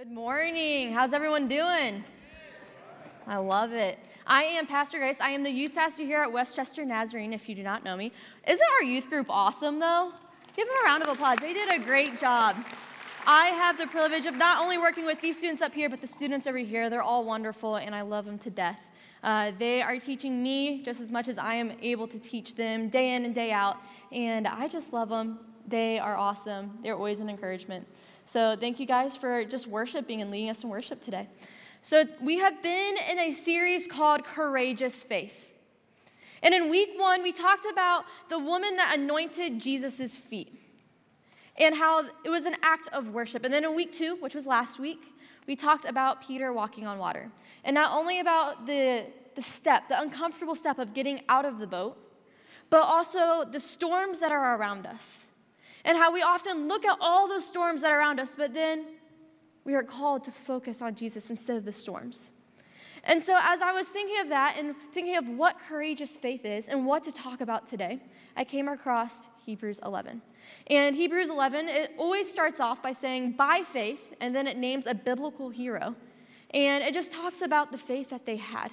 Good morning. How's everyone doing? I love it. I am Pastor Grace. I am the youth pastor here at Westchester Nazarene, if you do not know me. Isn't our youth group awesome, though? Give them a round of applause. They did a great job. I have the privilege of not only working with these students up here, but the students over here. They're all wonderful, and I love them to death. Uh, they are teaching me just as much as I am able to teach them day in and day out, and I just love them. They are awesome. They're always an encouragement. So thank you guys for just worshiping and leading us in worship today. So we have been in a series called Courageous Faith. And in week one, we talked about the woman that anointed Jesus' feet and how it was an act of worship. And then in week two, which was last week, we talked about Peter walking on water. And not only about the, the step, the uncomfortable step of getting out of the boat, but also the storms that are around us. And how we often look at all those storms that are around us, but then we are called to focus on Jesus instead of the storms. And so, as I was thinking of that and thinking of what courageous faith is and what to talk about today, I came across Hebrews 11. And Hebrews 11, it always starts off by saying, by faith, and then it names a biblical hero. And it just talks about the faith that they had.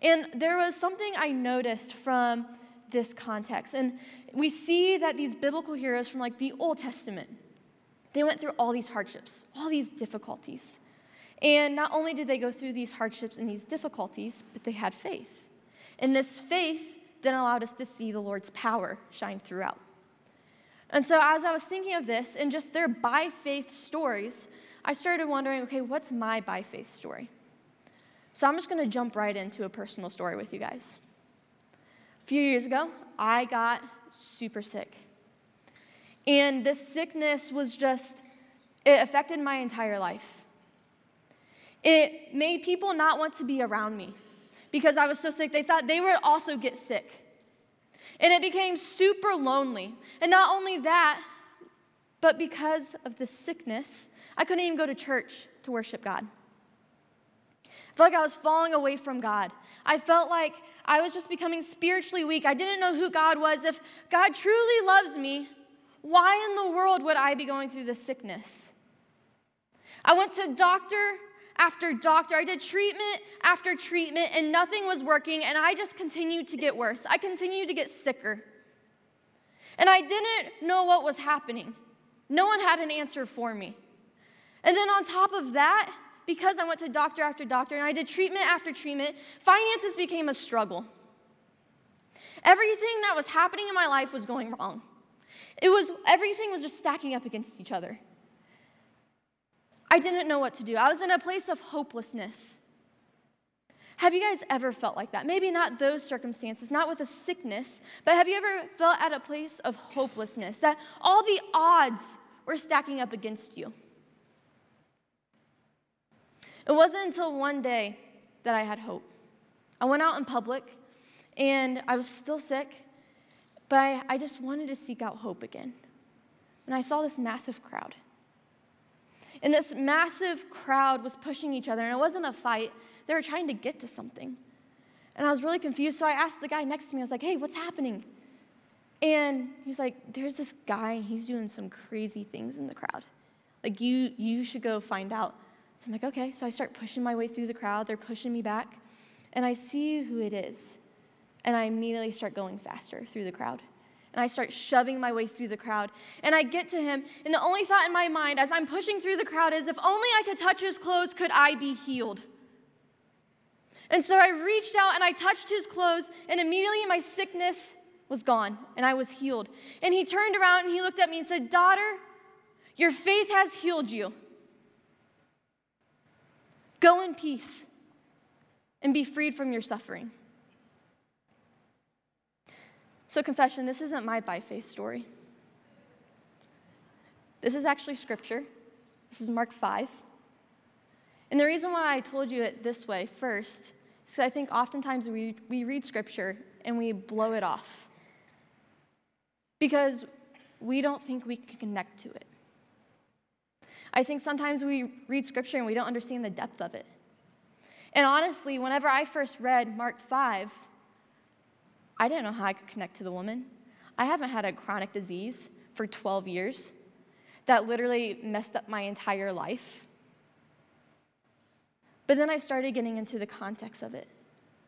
And there was something I noticed from this context. And we see that these biblical heroes from like the Old Testament, they went through all these hardships, all these difficulties. And not only did they go through these hardships and these difficulties, but they had faith. And this faith then allowed us to see the Lord's power shine throughout. And so, as I was thinking of this and just their by faith stories, I started wondering okay, what's my by faith story? So, I'm just going to jump right into a personal story with you guys. Few years ago, I got super sick. And this sickness was just, it affected my entire life. It made people not want to be around me because I was so sick. They thought they would also get sick. And it became super lonely. And not only that, but because of the sickness, I couldn't even go to church to worship God. Felt like I was falling away from God. I felt like I was just becoming spiritually weak. I didn't know who God was. If God truly loves me, why in the world would I be going through this sickness? I went to doctor after doctor. I did treatment after treatment, and nothing was working, and I just continued to get worse. I continued to get sicker. And I didn't know what was happening. No one had an answer for me. And then on top of that, because I went to doctor after doctor and I did treatment after treatment, finances became a struggle. Everything that was happening in my life was going wrong. It was everything was just stacking up against each other. I didn't know what to do. I was in a place of hopelessness. Have you guys ever felt like that? Maybe not those circumstances, not with a sickness, but have you ever felt at a place of hopelessness that all the odds were stacking up against you? It wasn't until one day that I had hope. I went out in public and I was still sick, but I, I just wanted to seek out hope again. And I saw this massive crowd. And this massive crowd was pushing each other, and it wasn't a fight. They were trying to get to something. And I was really confused, so I asked the guy next to me, I was like, hey, what's happening? And he's like, there's this guy, and he's doing some crazy things in the crowd. Like, you, you should go find out. So I'm like, okay. So I start pushing my way through the crowd. They're pushing me back. And I see who it is. And I immediately start going faster through the crowd. And I start shoving my way through the crowd. And I get to him, and the only thought in my mind as I'm pushing through the crowd is if only I could touch his clothes, could I be healed? And so I reached out and I touched his clothes, and immediately my sickness was gone, and I was healed. And he turned around and he looked at me and said, Daughter, your faith has healed you. Go in peace and be freed from your suffering. So, confession this isn't my by faith story. This is actually scripture. This is Mark 5. And the reason why I told you it this way first is because I think oftentimes we, we read scripture and we blow it off because we don't think we can connect to it. I think sometimes we read scripture and we don't understand the depth of it. And honestly, whenever I first read Mark 5, I didn't know how I could connect to the woman. I haven't had a chronic disease for 12 years that literally messed up my entire life. But then I started getting into the context of it.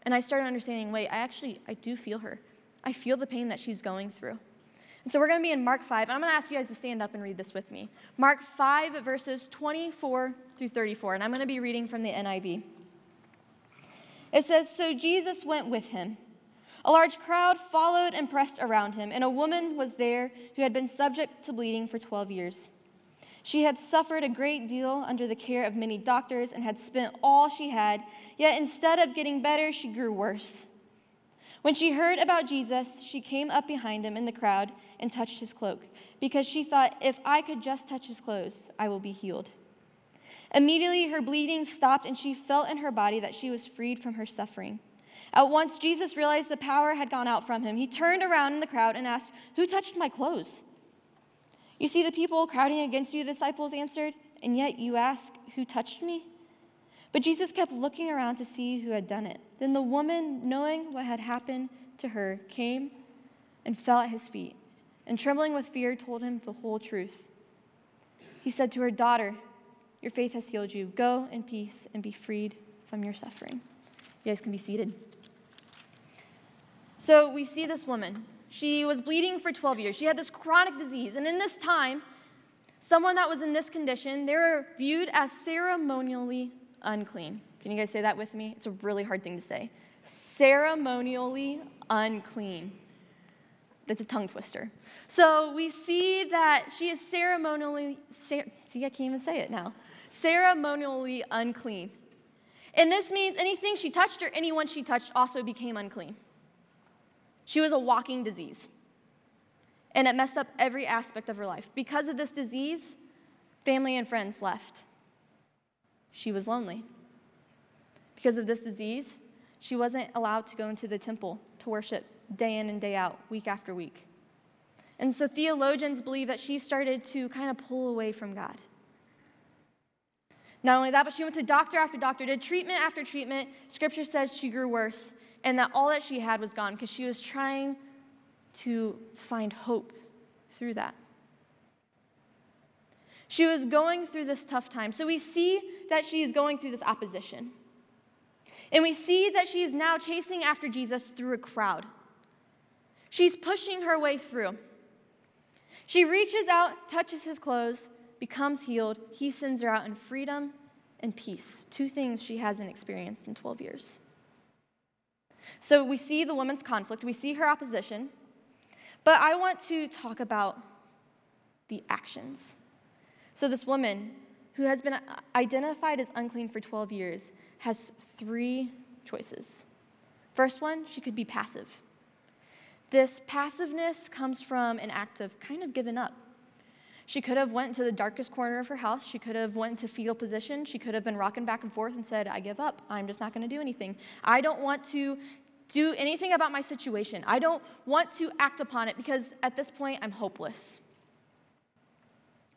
And I started understanding wait, I actually, I do feel her. I feel the pain that she's going through. And so we're going to be in Mark 5, and I'm going to ask you guys to stand up and read this with me. Mark 5, verses 24 through 34, and I'm going to be reading from the NIV. It says So Jesus went with him. A large crowd followed and pressed around him, and a woman was there who had been subject to bleeding for 12 years. She had suffered a great deal under the care of many doctors and had spent all she had, yet instead of getting better, she grew worse. When she heard about Jesus, she came up behind him in the crowd and touched his cloak, because she thought, if I could just touch his clothes, I will be healed. Immediately her bleeding stopped, and she felt in her body that she was freed from her suffering. At once, Jesus realized the power had gone out from him. He turned around in the crowd and asked, Who touched my clothes? You see the people crowding against you, the disciples answered, and yet you ask, Who touched me? But Jesus kept looking around to see who had done it. Then the woman, knowing what had happened to her, came and fell at his feet, and trembling with fear, told him the whole truth. He said to her, Daughter, your faith has healed you. Go in peace and be freed from your suffering. You guys can be seated. So we see this woman. She was bleeding for 12 years. She had this chronic disease. And in this time, someone that was in this condition, they were viewed as ceremonially unclean. Can you guys say that with me? It's a really hard thing to say. Ceremonially unclean. That's a tongue twister. So we see that she is ceremonially, see, I can't even say it now ceremonially unclean. And this means anything she touched or anyone she touched also became unclean. She was a walking disease. And it messed up every aspect of her life. Because of this disease, family and friends left. She was lonely. Because of this disease, she wasn't allowed to go into the temple to worship day in and day out, week after week. And so theologians believe that she started to kind of pull away from God. Not only that, but she went to doctor after doctor, did treatment after treatment. Scripture says she grew worse, and that all that she had was gone because she was trying to find hope through that. She was going through this tough time. So we see that she is going through this opposition. And we see that she is now chasing after Jesus through a crowd. She's pushing her way through. She reaches out, touches his clothes, becomes healed, he sends her out in freedom and peace, two things she hasn't experienced in 12 years. So we see the woman's conflict, we see her opposition, but I want to talk about the actions. So this woman who has been uh, identified as unclean for 12 years has three choices. First one, she could be passive. This passiveness comes from an act of kind of giving up. She could have went to the darkest corner of her house. She could have went to fetal position. She could have been rocking back and forth and said, "I give up. I'm just not going to do anything. I don't want to do anything about my situation. I don't want to act upon it because at this point I'm hopeless."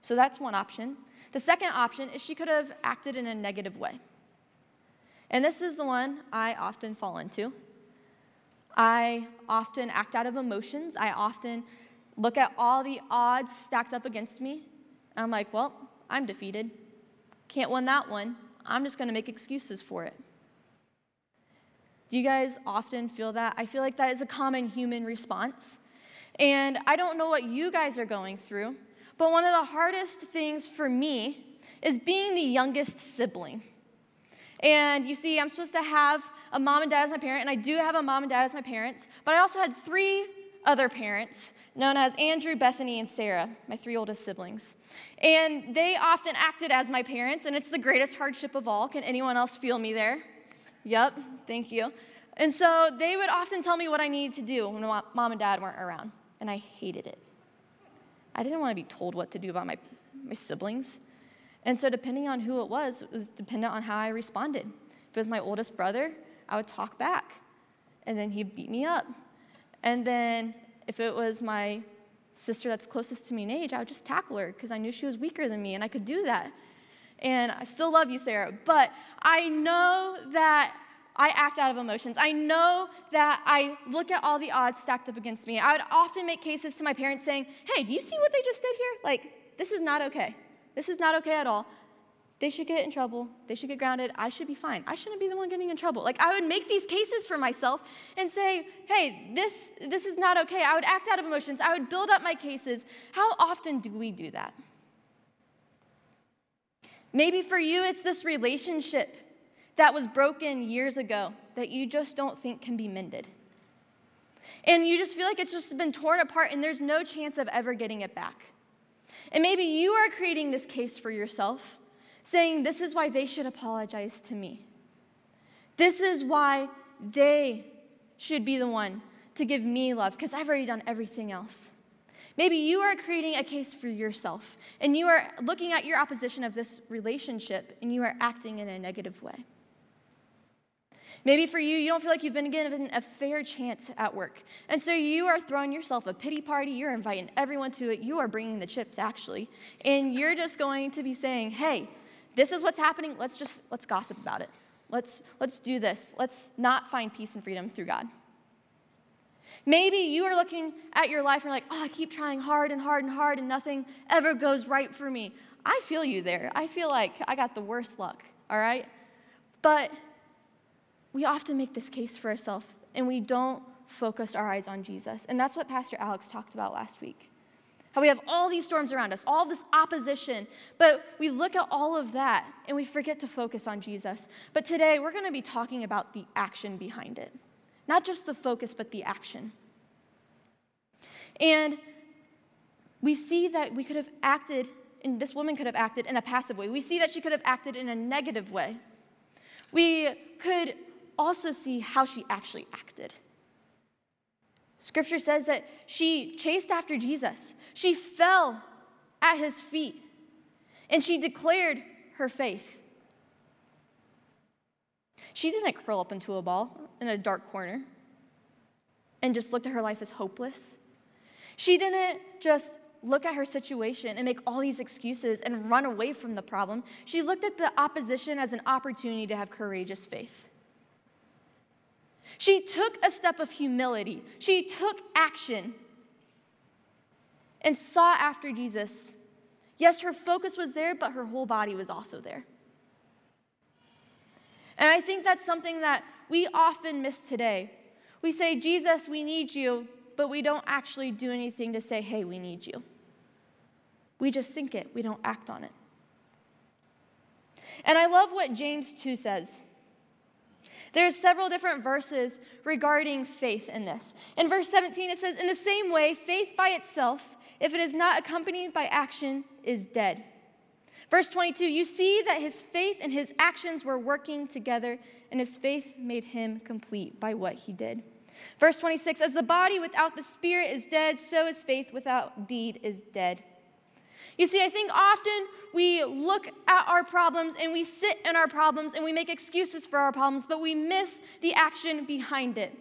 So that's one option. The second option is she could have acted in a negative way. And this is the one I often fall into. I often act out of emotions. I often look at all the odds stacked up against me. I'm like, well, I'm defeated. Can't win that one. I'm just going to make excuses for it. Do you guys often feel that? I feel like that is a common human response. And I don't know what you guys are going through, but one of the hardest things for me is being the youngest sibling. And you see, I'm supposed to have a mom and dad as my parent, and I do have a mom and dad as my parents, but I also had three other parents known as Andrew, Bethany, and Sarah, my three oldest siblings. And they often acted as my parents, and it's the greatest hardship of all. Can anyone else feel me there? Yep, thank you. And so they would often tell me what I needed to do when mom and dad weren't around, and I hated it. I didn't want to be told what to do about my, my siblings. And so, depending on who it was, it was dependent on how I responded. If it was my oldest brother, I would talk back, and then he'd beat me up. And then if it was my sister that's closest to me in age, I would just tackle her because I knew she was weaker than me and I could do that. And I still love you, Sarah, but I know that I act out of emotions. I know that I look at all the odds stacked up against me. I would often make cases to my parents saying, Hey, do you see what they just did here? Like, this is not okay. This is not okay at all. they should get in trouble. They should get grounded. I should be fine. I shouldn't be the one getting in trouble. Like I would make these cases for myself and say, "Hey, this this is not okay." I would act out of emotions. I would build up my cases. How often do we do that? Maybe for you it's this relationship that was broken years ago that you just don't think can be mended. And you just feel like it's just been torn apart and there's no chance of ever getting it back. And maybe you are creating this case for yourself saying, This is why they should apologize to me. This is why they should be the one to give me love because I've already done everything else. Maybe you are creating a case for yourself and you are looking at your opposition of this relationship and you are acting in a negative way. Maybe for you, you don't feel like you've been given a fair chance at work. And so you are throwing yourself a pity party. You're inviting everyone to it. You are bringing the chips, actually. And you're just going to be saying, hey, this is what's happening. Let's just let's gossip about it. Let's let's do this. Let's not find peace and freedom through God. Maybe you are looking at your life and you're like, oh, I keep trying hard and hard and hard and nothing ever goes right for me. I feel you there. I feel like I got the worst luck, all right? But we often make this case for ourselves and we don't focus our eyes on Jesus. And that's what Pastor Alex talked about last week. How we have all these storms around us, all this opposition, but we look at all of that and we forget to focus on Jesus. But today we're going to be talking about the action behind it. Not just the focus, but the action. And we see that we could have acted, and this woman could have acted in a passive way. We see that she could have acted in a negative way. We could also see how she actually acted. Scripture says that she chased after Jesus. She fell at his feet and she declared her faith. She didn't curl up into a ball in a dark corner and just look at her life as hopeless. She didn't just look at her situation and make all these excuses and run away from the problem. She looked at the opposition as an opportunity to have courageous faith. She took a step of humility, she took action and sought after Jesus. Yes, her focus was there, but her whole body was also there. And I think that's something that we often miss today. We say, Jesus, we need you, but we don't actually do anything to say, hey, we need you. We just think it, we don't act on it. And I love what James 2 says. There's several different verses regarding faith in this. In verse 17, it says, In the same way, faith by itself, if it is not accompanied by action, is dead. Verse 22, you see that his faith and his actions were working together, and his faith made him complete by what he did. Verse 26, as the body without the spirit is dead, so is faith without deed is dead. You see, I think often we look at our problems and we sit in our problems and we make excuses for our problems, but we miss the action behind it.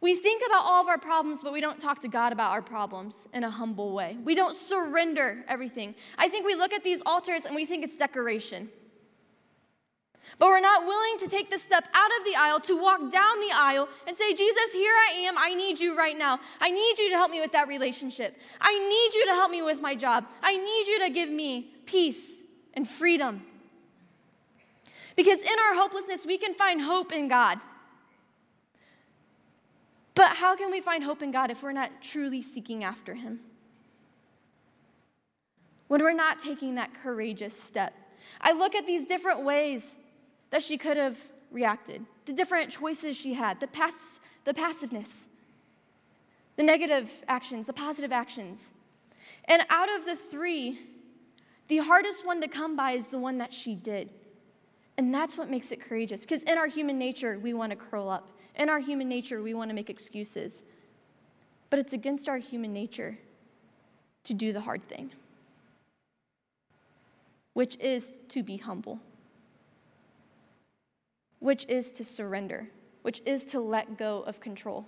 We think about all of our problems, but we don't talk to God about our problems in a humble way. We don't surrender everything. I think we look at these altars and we think it's decoration. But we're not willing to take the step out of the aisle to walk down the aisle and say, Jesus, here I am. I need you right now. I need you to help me with that relationship. I need you to help me with my job. I need you to give me peace and freedom. Because in our hopelessness, we can find hope in God. But how can we find hope in God if we're not truly seeking after Him? When we're not taking that courageous step. I look at these different ways that she could have reacted, the different choices she had, the, pass- the passiveness, the negative actions, the positive actions. And out of the three, the hardest one to come by is the one that she did. And that's what makes it courageous. Because in our human nature, we want to curl up. In our human nature, we want to make excuses. But it's against our human nature to do the hard thing, which is to be humble, which is to surrender, which is to let go of control.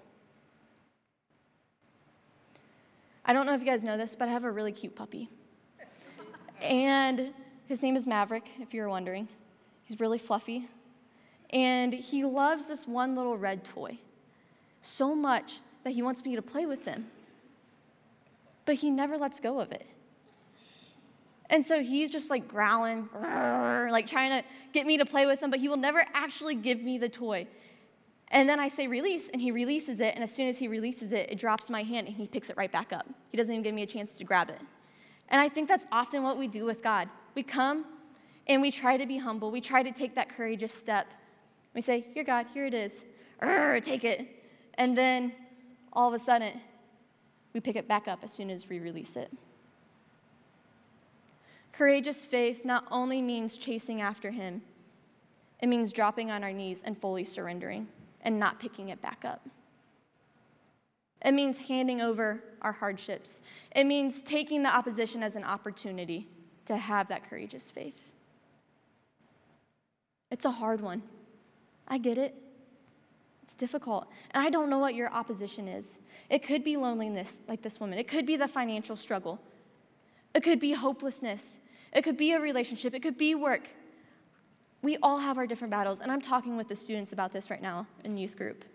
I don't know if you guys know this, but I have a really cute puppy. and his name is Maverick, if you're wondering. He's really fluffy, and he loves this one little red toy so much that he wants me to play with him. But he never lets go of it. And so he's just like growling, like trying to get me to play with him, but he will never actually give me the toy. And then I say release, and he releases it, and as soon as he releases it, it drops my hand and he picks it right back up. He doesn't even give me a chance to grab it. And I think that's often what we do with God. We come and we try to be humble, we try to take that courageous step. We say, Here, God, here it is. take it. And then all of a sudden, we pick it back up as soon as we release it. Courageous faith not only means chasing after Him, it means dropping on our knees and fully surrendering and not picking it back up. It means handing over our hardships. It means taking the opposition as an opportunity to have that courageous faith. It's a hard one. I get it. It's difficult. And I don't know what your opposition is. It could be loneliness, like this woman, it could be the financial struggle, it could be hopelessness, it could be a relationship, it could be work. We all have our different battles, and I'm talking with the students about this right now in youth group.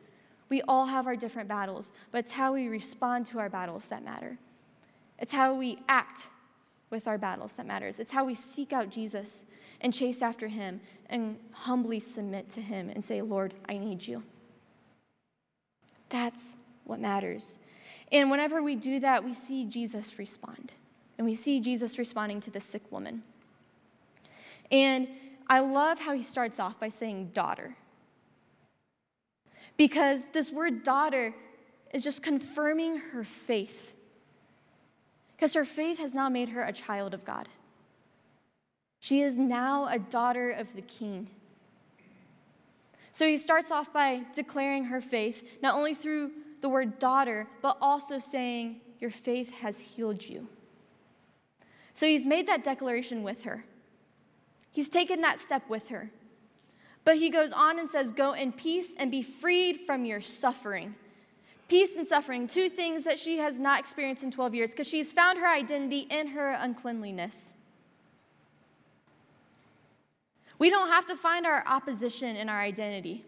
We all have our different battles, but it's how we respond to our battles that matter. It's how we act with our battles that matters. It's how we seek out Jesus and chase after him and humbly submit to him and say, Lord, I need you. That's what matters. And whenever we do that, we see Jesus respond. And we see Jesus responding to the sick woman. And I love how he starts off by saying daughter. Because this word daughter is just confirming her faith. Because her faith has now made her a child of God. She is now a daughter of the king. So he starts off by declaring her faith, not only through the word daughter, but also saying, Your faith has healed you. So he's made that declaration with her. He's taken that step with her. But he goes on and says, Go in peace and be freed from your suffering. Peace and suffering, two things that she has not experienced in 12 years because she's found her identity in her uncleanliness. We don't have to find our opposition in our identity.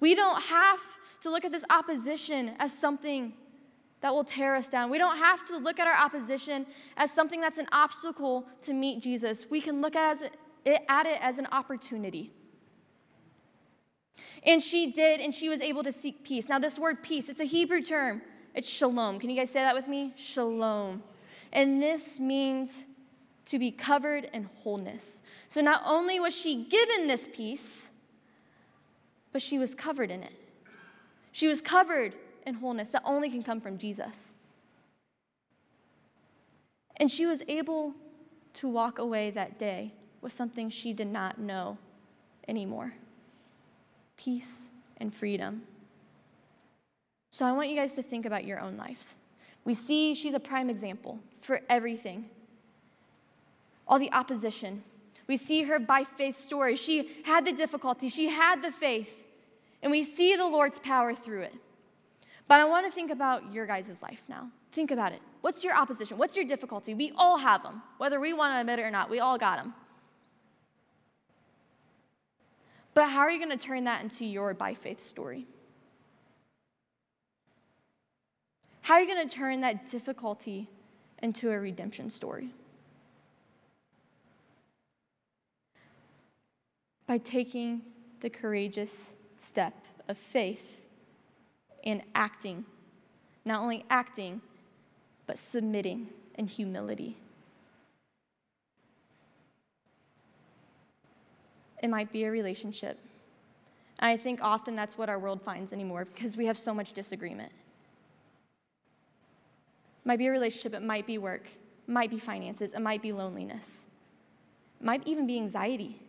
We don't have to look at this opposition as something that will tear us down. We don't have to look at our opposition as something that's an obstacle to meet Jesus. We can look at it, at it as an opportunity. And she did, and she was able to seek peace. Now, this word peace, it's a Hebrew term. It's shalom. Can you guys say that with me? Shalom. And this means to be covered in wholeness. So not only was she given this peace, but she was covered in it. She was covered and wholeness that only can come from Jesus. And she was able to walk away that day with something she did not know anymore peace and freedom. So I want you guys to think about your own lives. We see she's a prime example for everything, all the opposition. We see her by faith story. She had the difficulty, she had the faith, and we see the Lord's power through it. But I want to think about your guys' life now. Think about it. What's your opposition? What's your difficulty? We all have them, whether we want to admit it or not. We all got them. But how are you going to turn that into your by faith story? How are you going to turn that difficulty into a redemption story? By taking the courageous step of faith and acting. Not only acting, but submitting in humility. It might be a relationship. I think often that's what our world finds anymore because we have so much disagreement. It might be a relationship, it might be work, it might be finances, it might be loneliness, it might even be anxiety.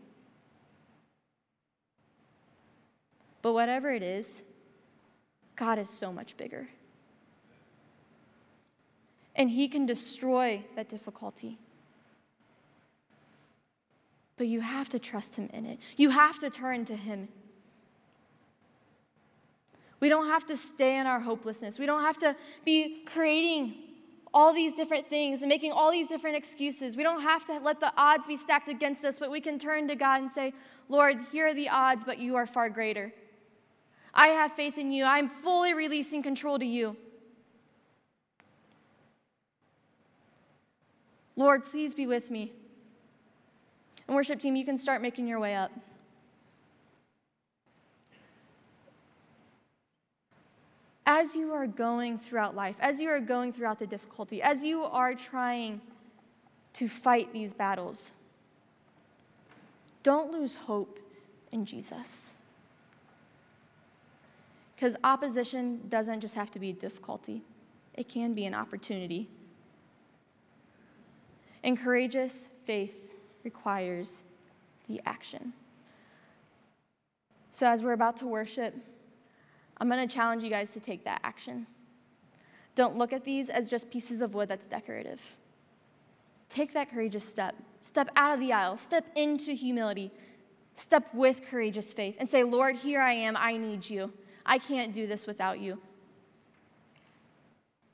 But whatever it is, God is so much bigger. And He can destroy that difficulty. But you have to trust Him in it, you have to turn to Him. We don't have to stay in our hopelessness. We don't have to be creating all these different things and making all these different excuses. We don't have to let the odds be stacked against us, but we can turn to God and say, Lord, here are the odds, but you are far greater. I have faith in you. I'm fully releasing control to you. Lord, please be with me. And, worship team, you can start making your way up. As you are going throughout life, as you are going throughout the difficulty, as you are trying to fight these battles, don't lose hope in Jesus. Because opposition doesn't just have to be a difficulty, it can be an opportunity. And courageous faith requires the action. So, as we're about to worship, I'm going to challenge you guys to take that action. Don't look at these as just pieces of wood that's decorative. Take that courageous step. Step out of the aisle. Step into humility. Step with courageous faith and say, Lord, here I am. I need you. I can't do this without you.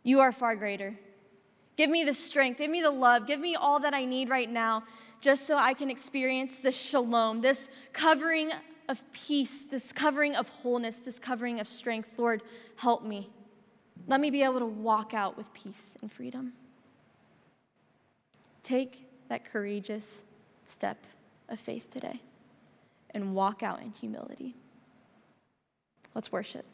You are far greater. Give me the strength, give me the love, give me all that I need right now just so I can experience this shalom, this covering of peace, this covering of wholeness, this covering of strength. Lord, help me. Let me be able to walk out with peace and freedom. Take that courageous step of faith today and walk out in humility. Let's worship.